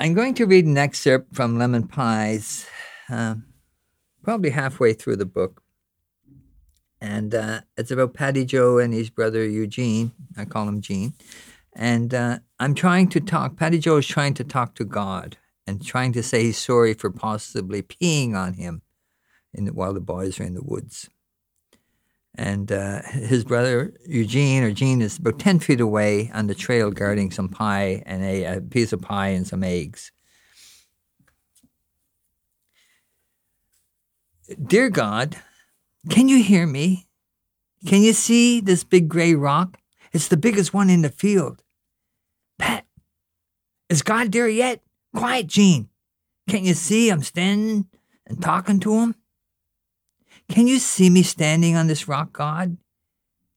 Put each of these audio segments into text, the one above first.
I'm going to read an excerpt from Lemon Pies, um, probably halfway through the book. And uh, it's about Patty Joe and his brother Eugene. I call him Gene. And uh, I'm trying to talk, Patty Joe is trying to talk to God and trying to say he's sorry for possibly peeing on him in the, while the boys are in the woods. And uh, his brother Eugene or Gene is about ten feet away on the trail, guarding some pie and a, a piece of pie and some eggs. Dear God, can you hear me? Can you see this big gray rock? It's the biggest one in the field. Pat, is God there yet? Quiet, Gene. Can't you see I'm standing and talking to him? Can you see me standing on this rock, God?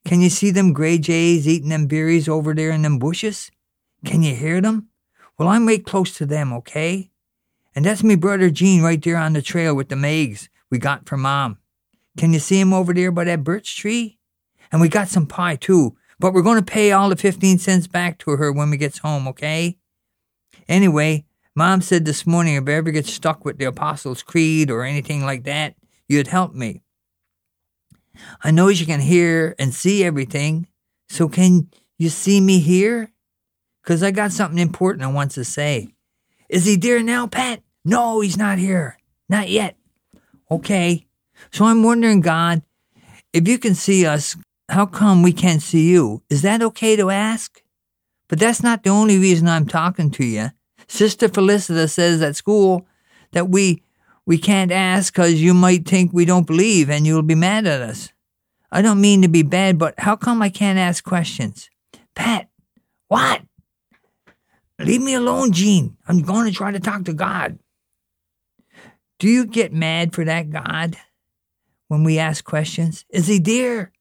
Can you see them gray jays eating them berries over there in them bushes? Can you hear them? Well, I'm right close to them, okay? And that's me brother Gene right there on the trail with the eggs we got from Mom. Can you see him over there by that birch tree? And we got some pie too, but we're going to pay all the 15 cents back to her when we gets home, okay? Anyway, Mom said this morning if I ever get stuck with the Apostles' Creed or anything like that, you'd help me. I know you can hear and see everything, so can you see me here? Because I got something important I want to say. Is he there now, Pat? No, he's not here. Not yet. Okay. So I'm wondering, God, if you can see us, how come we can't see you? Is that okay to ask? But that's not the only reason I'm talking to you. Sister Felicita says at school that we we can't ask because you might think we don't believe and you'll be mad at us. I don't mean to be bad, but how come I can't ask questions? Pat, what? Leave me alone, Gene. I'm going to try to talk to God. Do you get mad for that, God, when we ask questions? Is he there?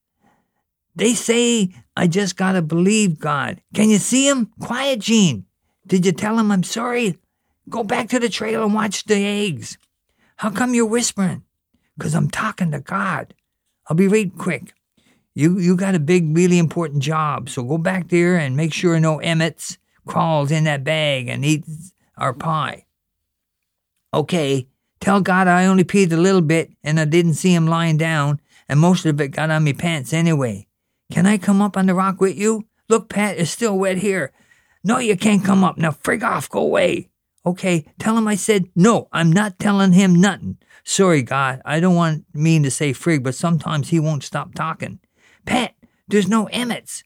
They say I just got to believe God. Can you see him? Quiet, Gene. Did you tell him I'm sorry? Go back to the trail and watch the eggs. How come you're whispering? Because I'm talking to God. I'll be right quick. You you got a big, really important job, so go back there and make sure no Emmets crawls in that bag and eats our pie. Okay, tell God I only peed a little bit and I didn't see him lying down, and most of it got on me pants anyway. Can I come up on the rock with you? Look, Pat, it's still wet here. No, you can't come up. Now frig off, go away. Okay, tell him I said no. I'm not telling him nothing. Sorry, God, I don't want mean to say frig, but sometimes he won't stop talking. Pat, there's no Emmets.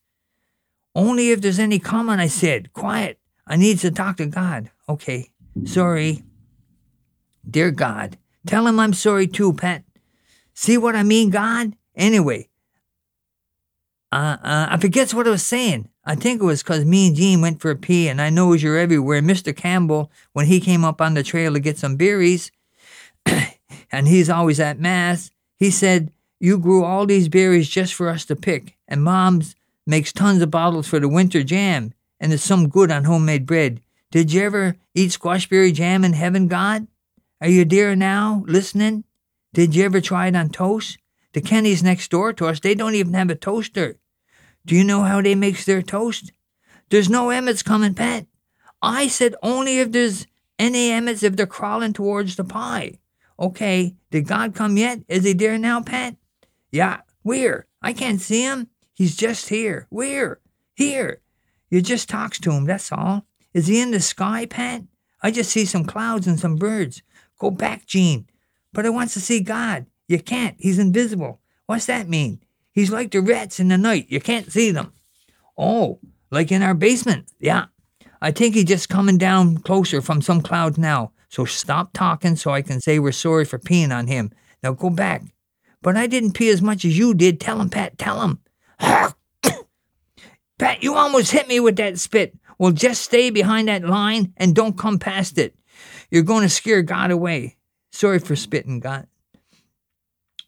Only if there's any comment, I said. Quiet. I need to talk to God. Okay, sorry. Dear God, tell him I'm sorry too, Pat. See what I mean, God? Anyway, uh, uh, I forgets what I was saying. I think it was because me and Gene went for a pee, and I knows you're everywhere. Mr. Campbell, when he came up on the trail to get some berries, and he's always at Mass, he said, You grew all these berries just for us to pick, and Mom's makes tons of bottles for the winter jam, and it's some good on homemade bread. Did you ever eat squashberry jam in heaven, God? Are you there now, listening? Did you ever try it on toast? The Kennys next door to us, they don't even have a toaster. Do you know how they makes their toast? There's no emmets coming, Pat. I said only if there's any emmets if they're crawling towards the pie. Okay, did God come yet? Is he there now, Pat? Yeah, where? I can't see him. He's just here. Where? Here. You just talks to him, that's all. Is he in the sky, Pat? I just see some clouds and some birds. Go back, Gene. But I wants to see God. You can't. He's invisible. What's that mean? He's like the rats in the night. You can't see them. Oh, like in our basement. Yeah. I think he's just coming down closer from some clouds now. So stop talking so I can say we're sorry for peeing on him. Now go back. But I didn't pee as much as you did. Tell him, Pat. Tell him. Pat, you almost hit me with that spit. Well, just stay behind that line and don't come past it. You're going to scare God away. Sorry for spitting, God.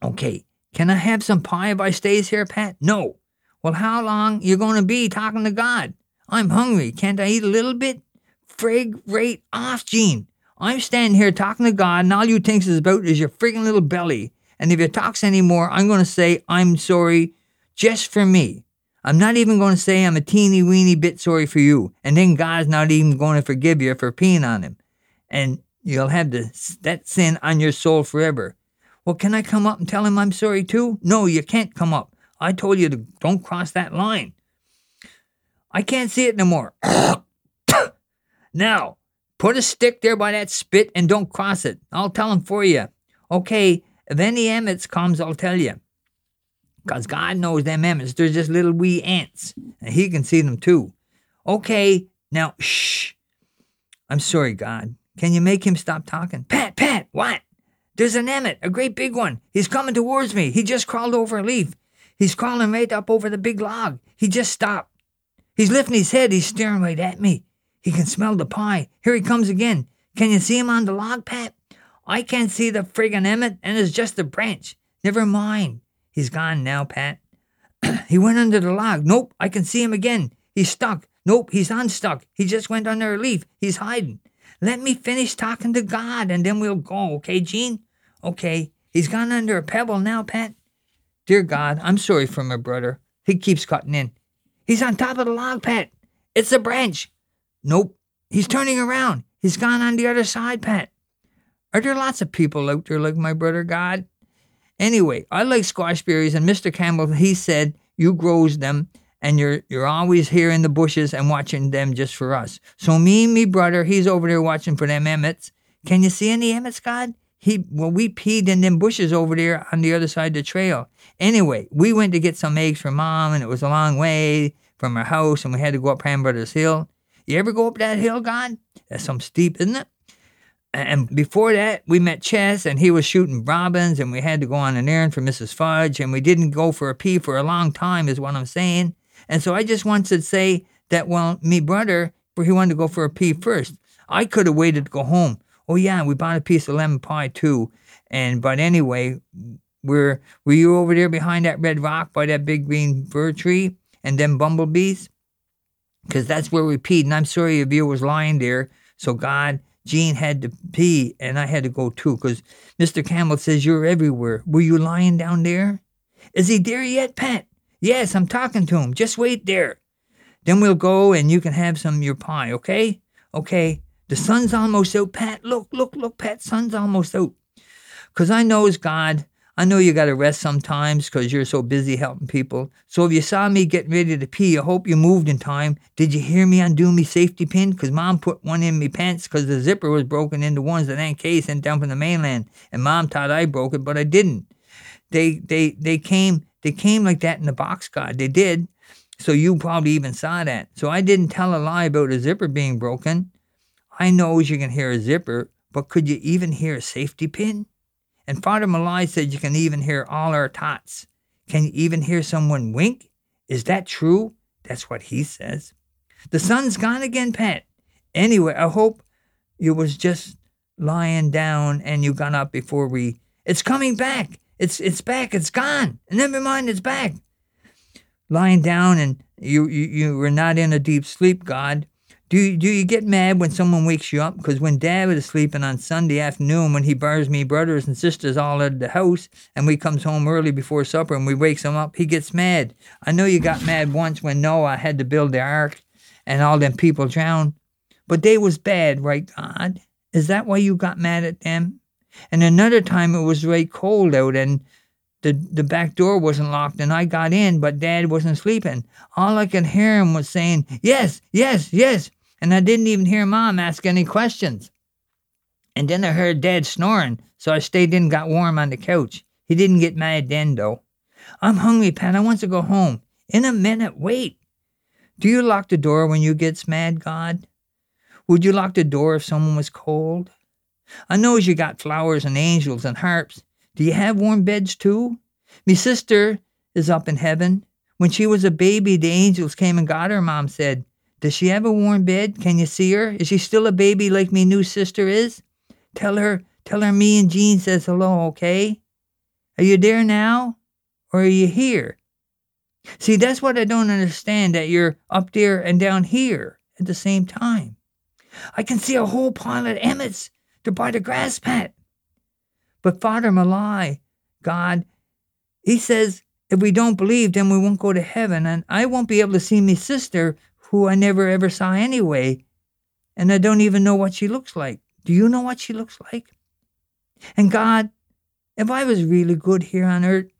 Okay, can I have some pie if I stays here, Pat? No. Well, how long you going to be talking to God? I'm hungry. Can't I eat a little bit? Frig right off, Gene. I'm standing here talking to God, and all you thinks is about is your friggin' little belly. And if you talks any more, I'm going to say I'm sorry just for me. I'm not even going to say I'm a teeny weeny bit sorry for you, and then God's not even going to forgive you for peeing on him, and you'll have the, that sin on your soul forever. Well, can I come up and tell him I'm sorry too? No, you can't come up. I told you to don't cross that line. I can't see it no more. now, put a stick there by that spit and don't cross it. I'll tell him for you. Okay, if any Emmets comes, I'll tell you. Because God knows them Emmets, they're just little wee ants. And He can see them too. Okay, now, shh. I'm sorry, God. Can you make him stop talking? Pat, Pat, what? There's an Emmet, a great big one. He's coming towards me. He just crawled over a leaf. He's crawling right up over the big log. He just stopped. He's lifting his head. He's staring right at me. He can smell the pie. Here he comes again. Can you see him on the log, Pat? I can't see the friggin' Emmet, and it's just a branch. Never mind. He's gone now, Pat. he went under the log. Nope, I can see him again. He's stuck. Nope, he's unstuck. He just went under a leaf. He's hiding. Let me finish talking to God, and then we'll go, okay, Gene? Okay. He's gone under a pebble now, Pat. Dear God, I'm sorry for my brother. He keeps cutting in. He's on top of the log, Pat. It's a branch. Nope. He's turning around. He's gone on the other side, Pat. Are there lots of people out there like my brother God? Anyway, I like squash berries, and Mr. Campbell, he said, you grows them, and you're you're always here in the bushes and watching them just for us. So me and me brother, he's over there watching for them emmets. Can you see any emmets, God? He well, we peed in them bushes over there on the other side of the trail. Anyway, we went to get some eggs for mom, and it was a long way from our house, and we had to go up Ham Brothers Hill. You ever go up that hill, God? That's some steep, isn't it? And before that, we met Chess, and he was shooting robins, and we had to go on an errand for Mrs. Fudge, and we didn't go for a pee for a long time, is what I'm saying. And so I just wanted to say that, well, me brother, for he wanted to go for a pee first. I could have waited to go home. Oh yeah, we bought a piece of lemon pie too. And but anyway, were were you over there behind that red rock by that big green fir tree and them bumblebees? Because that's where we peed. And I'm sorry if you was lying there. So God, Gene had to pee, and I had to go too. Because Mr. Campbell says you're everywhere. Were you lying down there? Is he there yet, Pat? Yes, I'm talking to him. Just wait there. Then we'll go and you can have some of your pie, okay? Okay. The sun's almost out, Pat. Look, look, look, Pat. Sun's almost out. Because I knows God. I know you got to rest sometimes because you're so busy helping people. So if you saw me getting ready to pee, I hope you moved in time. Did you hear me undo me safety pin? Because Mom put one in me pants because the zipper was broken into ones that Aunt Kay sent down from the mainland. And Mom thought I broke it, but I didn't. They, they, they came they came like that in the box God. They did. So you probably even saw that. So I didn't tell a lie about a zipper being broken. I knows you can hear a zipper, but could you even hear a safety pin? And Father Malai said you can even hear all our tots. Can you even hear someone wink? Is that true? That's what he says. The sun's gone again, Pat. Anyway, I hope you was just lying down and you got up before we. It's coming back. It's it's back. It's gone. Never mind. It's back. Lying down and you you, you were not in a deep sleep, God. Do you, do you get mad when someone wakes you up? Because when Dad was sleeping on Sunday afternoon, when he bars me brothers and sisters all out of the house, and we comes home early before supper and we wakes him up, he gets mad. I know you got mad once when Noah had to build the ark, and all them people drowned, but they was bad, right, God? Is that why you got mad at them? And another time it was very cold out and the, the back door wasn't locked and I got in, but dad wasn't sleeping. All I could hear him was saying, yes, yes, yes. And I didn't even hear mom ask any questions. And then I heard dad snoring, so I stayed in and got warm on the couch. He didn't get mad then, though. I'm hungry, Pat. I want to go home. In a minute, wait. Do you lock the door when you gets mad, God? Would you lock the door if someone was cold? I knows you got flowers and angels and harps. Do you have warm beds too? Me sister is up in heaven. When she was a baby, the angels came and got her, Mom said. Does she have a warm bed? Can you see her? Is she still a baby like me new sister is? Tell her, tell her me and Gene says hello, okay? Are you there now? Or are you here? See, that's what I don't understand, that you're up there and down here at the same time. I can see a whole pile of emmets to buy the grass pat. But Father Malai, God, he says if we don't believe, then we won't go to heaven. And I won't be able to see my sister, who I never ever saw anyway. And I don't even know what she looks like. Do you know what she looks like? And God, if I was really good here on earth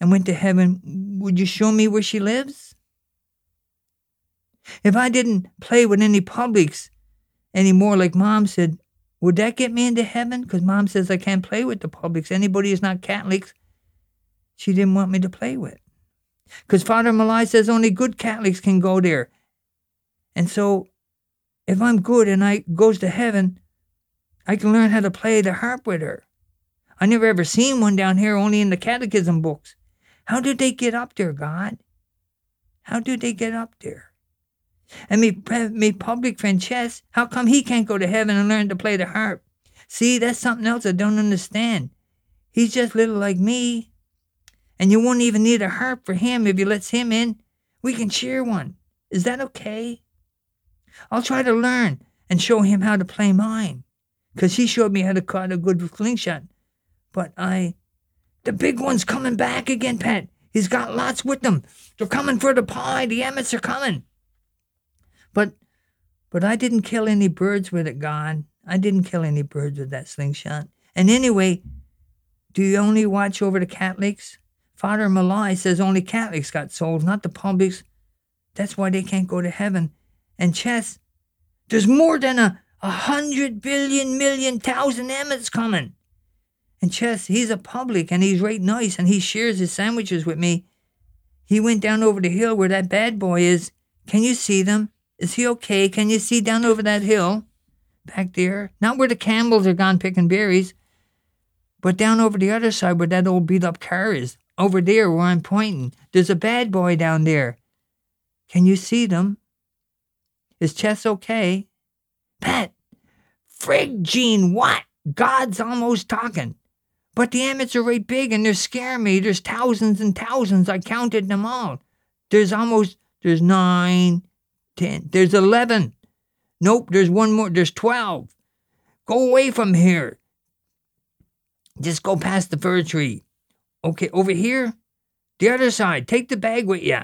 and went to heaven, would you show me where she lives? If I didn't play with any publics anymore, like mom said, would that get me into heaven? Because mom says I can't play with the publics. Anybody who's not Catholics, she didn't want me to play with. Because Father Malai says only good Catholics can go there. And so if I'm good and I goes to heaven, I can learn how to play the harp with her. I never ever seen one down here, only in the catechism books. How did they get up there, God? How did they get up there? And me, me public friend Chess, how come he can't go to heaven and learn to play the harp? See, that's something else I don't understand. He's just little like me. And you won't even need a harp for him if you lets him in. We can share one. Is that okay? I'll try to learn and show him how to play mine. Because he showed me how to cut a good slingshot. But I. The big one's coming back again, Pat. He's got lots with them. They're coming for the pie. The Emmets are coming. But but I didn't kill any birds with it, God. I didn't kill any birds with that slingshot. And anyway, do you only watch over the Catholics? Father Malai says only Catholics got souls, not the publics. That's why they can't go to heaven. And Chess, there's more than a, a hundred billion million thousand Emmets coming. And Chess, he's a public and he's right nice and he shares his sandwiches with me. He went down over the hill where that bad boy is. Can you see them? Is he okay? Can you see down over that hill? Back there? Not where the Campbells are gone picking berries, but down over the other side where that old beat up car is. Over there where I'm pointing. There's a bad boy down there. Can you see them? Is Chess okay? Pat, frig Gene, what? God's almost talking. But the Emmets are right big and they're scaring me. There's thousands and thousands. I counted them all. There's almost, there's nine, ten, There's 11. Nope, there's one more. There's 12. Go away from here. Just go past the fir tree. Okay, over here. The other side. Take the bag with you.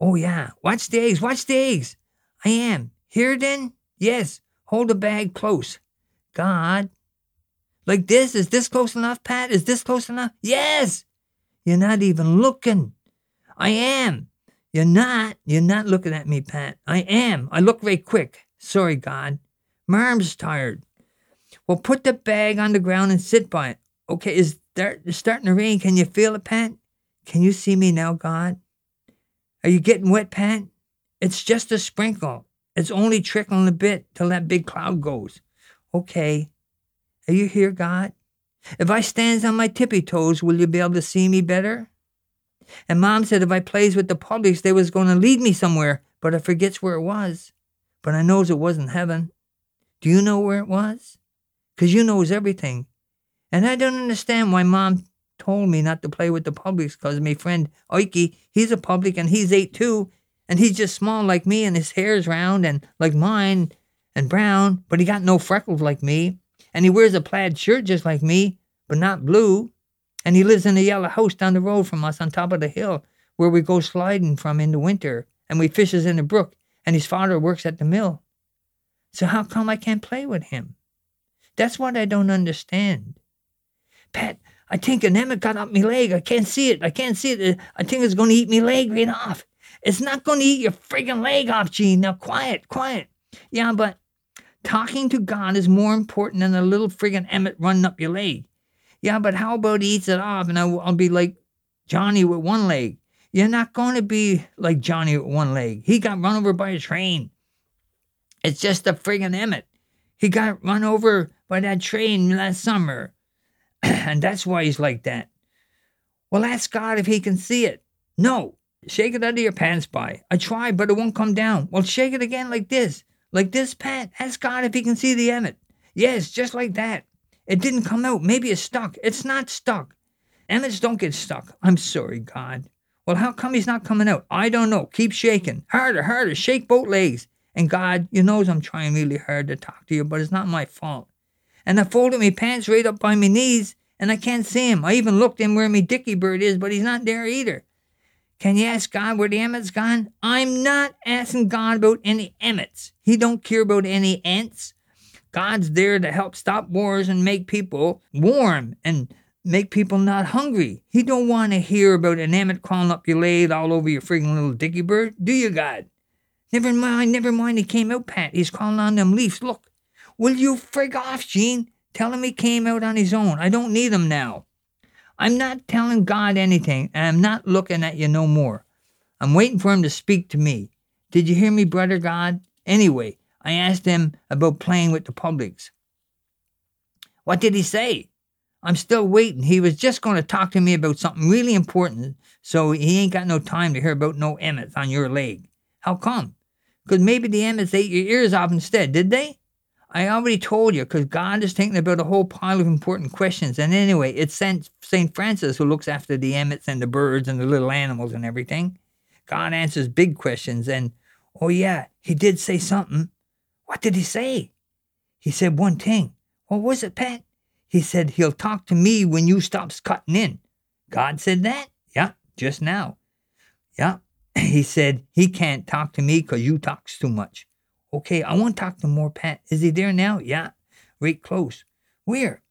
Oh, yeah. Watch the eggs. Watch the eggs. I am. Here then? Yes. Hold the bag close. God. Like this? Is this close enough, Pat? Is this close enough? Yes. You're not even looking. I am. You're not. You're not looking at me, Pat. I am. I look very quick. Sorry, God. My arm's tired. Well, put the bag on the ground and sit by it. Okay, is there, it's starting to rain. Can you feel it, Pat? Can you see me now, God? Are you getting wet, Pat? It's just a sprinkle. It's only trickling a bit till that big cloud goes. Okay. Are you here, God? If I stands on my tippy toes, will you be able to see me better? And mom said if I plays with the publics, they was going to lead me somewhere, but I forgets where it was. But I knows it wasn't heaven. Do you know where it was? 'Cause you knows everything. And I don't understand why mom told me not to play with the publics 'cause my friend Ikey, he's a public and he's eight too, and he's just small like me and his hair's round and like mine and brown, but he got no freckles like me, and he wears a plaid shirt just like me, but not blue. And he lives in a yellow house down the road from us on top of the hill where we go sliding from in the winter and we fishes in the brook and his father works at the mill. So how come I can't play with him? That's what I don't understand. Pat, I think an Emmet got up me leg. I can't see it. I can't see it. I think it's going to eat me leg right off. It's not going to eat your friggin' leg off, Gene. Now quiet, quiet. Yeah, but talking to God is more important than a little friggin' Emmett running up your leg. Yeah, but how about he eats it off and I'll, I'll be like Johnny with one leg? You're not going to be like Johnny with one leg. He got run over by a train. It's just a friggin' Emmett. He got run over by that train last summer. and that's why he's like that. Well, ask God if he can see it. No. Shake it out of your pants, by. I tried, but it won't come down. Well, shake it again like this. Like this, Pat. Ask God if he can see the Emmet. Yes, just like that. It didn't come out. Maybe it's stuck. It's not stuck. Emmets don't get stuck. I'm sorry, God. Well, how come he's not coming out? I don't know. Keep shaking. Harder, harder. Shake both legs. And God, you knows I'm trying really hard to talk to you, but it's not my fault. And I folded my pants right up by my knees, and I can't see him. I even looked in where my dicky bird is, but he's not there either. Can you ask God where the Emmett's gone? I'm not asking God about any Emmets. He don't care about any ants. God's there to help stop wars and make people warm and make people not hungry. He don't want to hear about an Emmet crawling up your leg all over your friggin' little dicky bird, do you, God? Never mind, never mind. He came out, Pat. He's crawling on them leaves. Look. Will you frig off, Gene? Tell him he came out on his own. I don't need him now. I'm not telling God anything, and I'm not looking at you no more. I'm waiting for him to speak to me. Did you hear me, brother God? Anyway, I asked him about playing with the publics. What did he say? I'm still waiting. He was just going to talk to me about something really important, so he ain't got no time to hear about no emmets on your leg. How come? Because maybe the emmets ate your ears off instead, did they? I already told you, because God is thinking about a whole pile of important questions. And anyway, it's St. Francis who looks after the emmets and the birds and the little animals and everything. God answers big questions. And, oh, yeah, he did say something. What did he say? He said one thing. What was it, Pat? He said he'll talk to me when you stops cutting in. God said that? Yeah, just now. Yeah. He said he can't talk to me because you talks too much. Okay, I want to talk to more Pat. Is he there now? Yeah, right close. Where?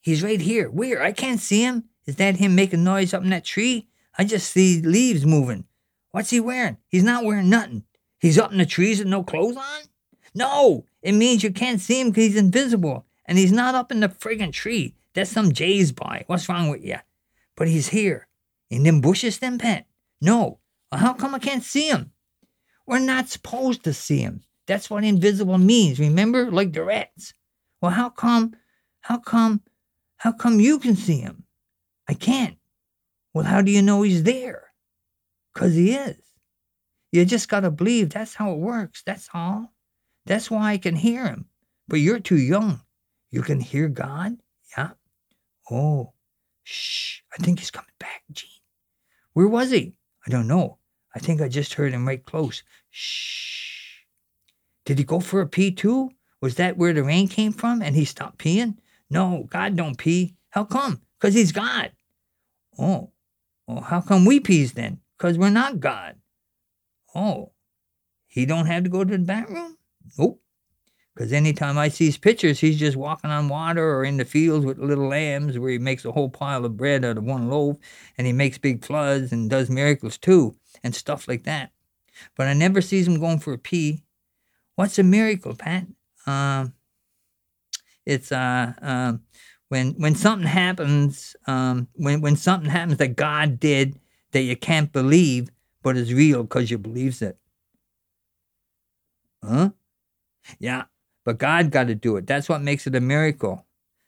He's right here. Where? I can't see him. Is that him making noise up in that tree? I just see leaves moving. What's he wearing? He's not wearing nothing. He's up in the trees with no clothes on? No, it means you can't see him because he's invisible. And he's not up in the friggin' tree. That's some jays boy. What's wrong with you? But he's here. In them bushes, then, Pat? No. Well, how come I can't see him? We're not supposed to see him. That's what invisible means, remember? Like the rats. Well, how come, how come, how come you can see him? I can't. Well, how do you know he's there? Because he is. You just got to believe that's how it works. That's all. That's why I can hear him. But you're too young. You can hear God? Yeah. Oh, shh. I think he's coming back, Gene. Where was he? I don't know. I think I just heard him right close. Shh. Did he go for a pee too? Was that where the rain came from and he stopped peeing? No, God don't pee. How come? Because he's God. Oh. Well, how come we pees then? Because we're not God. Oh. He don't have to go to the bathroom? Nope. Because anytime I see his pictures, he's just walking on water or in the fields with little lambs where he makes a whole pile of bread out of one loaf and he makes big floods and does miracles too and stuff like that. But I never sees him going for a pee. What's a miracle, Pat? Um, it's uh, um, when when something happens, um, when when something happens that God did that you can't believe, but is real because you believes it. Huh? Yeah, but God got to do it. That's what makes it a miracle.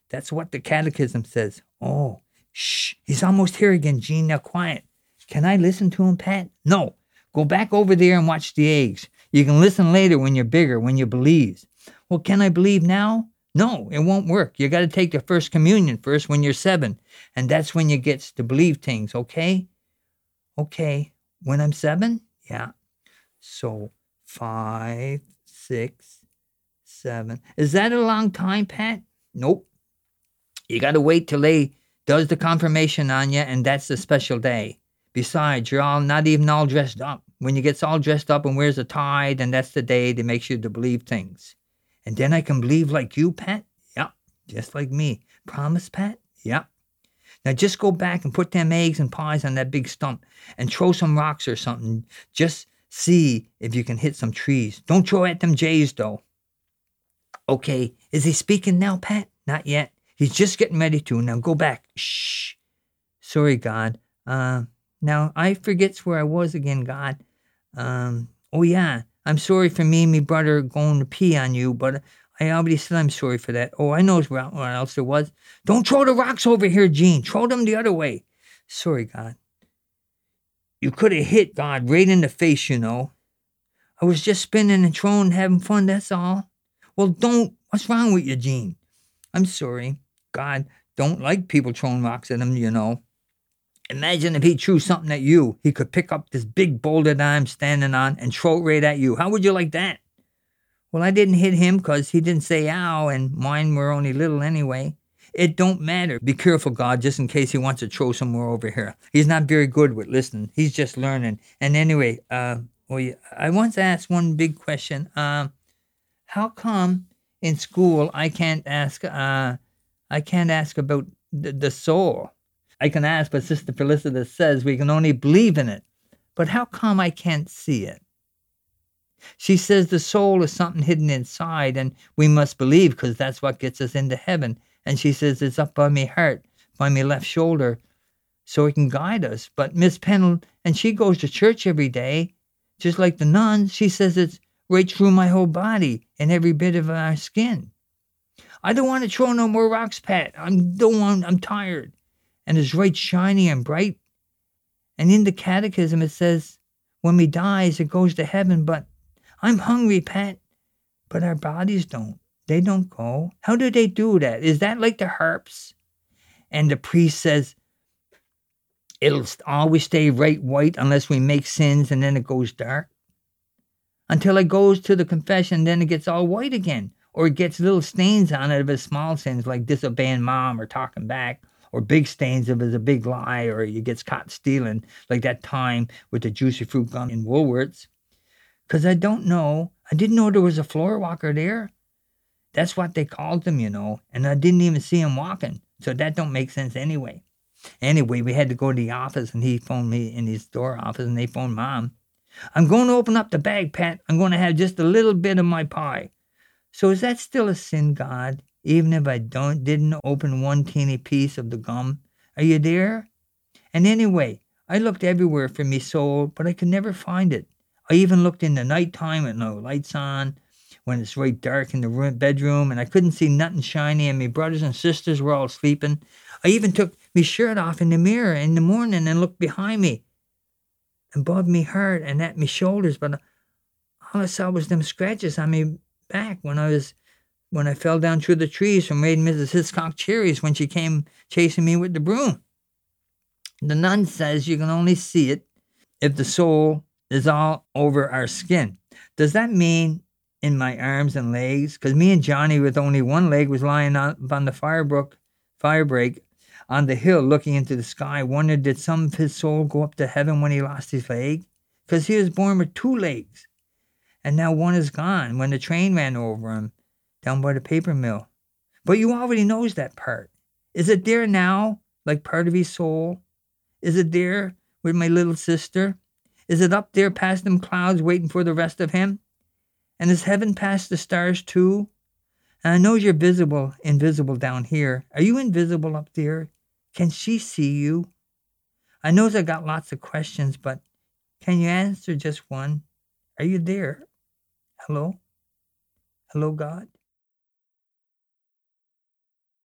That's what the catechism says. Oh, shh, he's almost here again, Gene. Now quiet. Can I listen to him, Pat? No. Go back over there and watch the eggs. You can listen later when you're bigger, when you believe. Well, can I believe now? No, it won't work. You got to take the first communion first when you're seven, and that's when you get to believe things, okay? Okay. When I'm seven? Yeah. So five, six, seven. Is that a long time, Pat? Nope. You got to wait till they does the confirmation on you, and that's the special day. Besides, you're all not even all dressed up. When you gets all dressed up and wears a tie, then that's the day that makes you to believe things. And then I can believe like you, Pat? Yep, just like me. Promise, Pat? Yep. Now just go back and put them eggs and pies on that big stump and throw some rocks or something. Just see if you can hit some trees. Don't throw at them jays, though. Okay, is he speaking now, Pat? Not yet. He's just getting ready to. Now go back. Shh. Sorry, God. Uh, now I forgets where I was again, God. Um, oh yeah, I'm sorry for me and me brother going to pee on you, but I already said I'm sorry for that. Oh, I knows what else there was. Don't throw the rocks over here, Gene. Throw them the other way. Sorry, God. You could have hit God right in the face, you know. I was just spinning and throwing having fun, that's all. Well, don't. What's wrong with you, Gene? I'm sorry. God don't like people throwing rocks at him, you know. Imagine if he threw something at you. He could pick up this big boulder that I'm standing on and throw it right at you. How would you like that? Well, I didn't hit him because he didn't say ow, and mine were only little anyway. It don't matter. Be careful, God, just in case he wants to throw some more over here. He's not very good with listening. He's just learning. And anyway, uh, well, I once asked one big question. Uh, how come in school I can't ask? Uh, I can't ask about the, the soul. I can ask, but Sister Felicity says we can only believe in it. But how come I can't see it? She says the soul is something hidden inside, and we must believe because that's what gets us into heaven. And she says it's up by my heart, by my left shoulder, so it can guide us. But Miss Pennell, and she goes to church every day, just like the nuns. She says it's right through my whole body and every bit of our skin. I don't want to throw no more rocks, Pat. I'm don't want. I'm tired, and it's right shiny and bright. And in the Catechism it says, when we dies, it goes to heaven. But I'm hungry, Pat. But our bodies don't. They don't go. How do they do that? Is that like the harps? And the priest says, it'll always stay right white unless we make sins and then it goes dark. Until it goes to the confession, then it gets all white again. Or it gets little stains on it of it's small sins like disobeying mom or talking back, or big stains if it's a big lie or you gets caught stealing, like that time with the juicy fruit gum in Woolworths. Because I don't know. I didn't know there was a floor walker there. That's what they called them, you know, and I didn't even see him walking. So that don't make sense anyway. Anyway, we had to go to the office and he phoned me in his store office and they phoned mom. I'm going to open up the bag, Pat. I'm going to have just a little bit of my pie. So is that still a sin, God? Even if I don't didn't open one teeny piece of the gum? Are you there? And anyway, I looked everywhere for me soul, but I could never find it. I even looked in the nighttime with no lights on, when it's right dark in the room, bedroom, and I couldn't see nothing shiny, and my brothers and sisters were all sleeping. I even took me shirt off in the mirror in the morning and looked behind me, and above me heart and at me shoulders, but all I saw was them scratches on me back when I was when I fell down through the trees from raiding Mrs. Hiscock cherries when she came chasing me with the broom. The nun says you can only see it if the soul is all over our skin. Does that mean in my arms and legs? Because me and Johnny, with only one leg, was lying up on the firebrook, firebreak on the hill looking into the sky, wondered did some of his soul go up to heaven when he lost his leg? Because he was born with two legs, and now one is gone when the train ran over him down by the paper mill. But you already knows that part. Is it there now, like part of his soul? Is it there with my little sister? Is it up there past them clouds waiting for the rest of him? And is heaven past the stars too? And I knows you're visible, invisible down here. Are you invisible up there? Can she see you? I knows I got lots of questions, but can you answer just one? Are you there? Hello? Hello, God?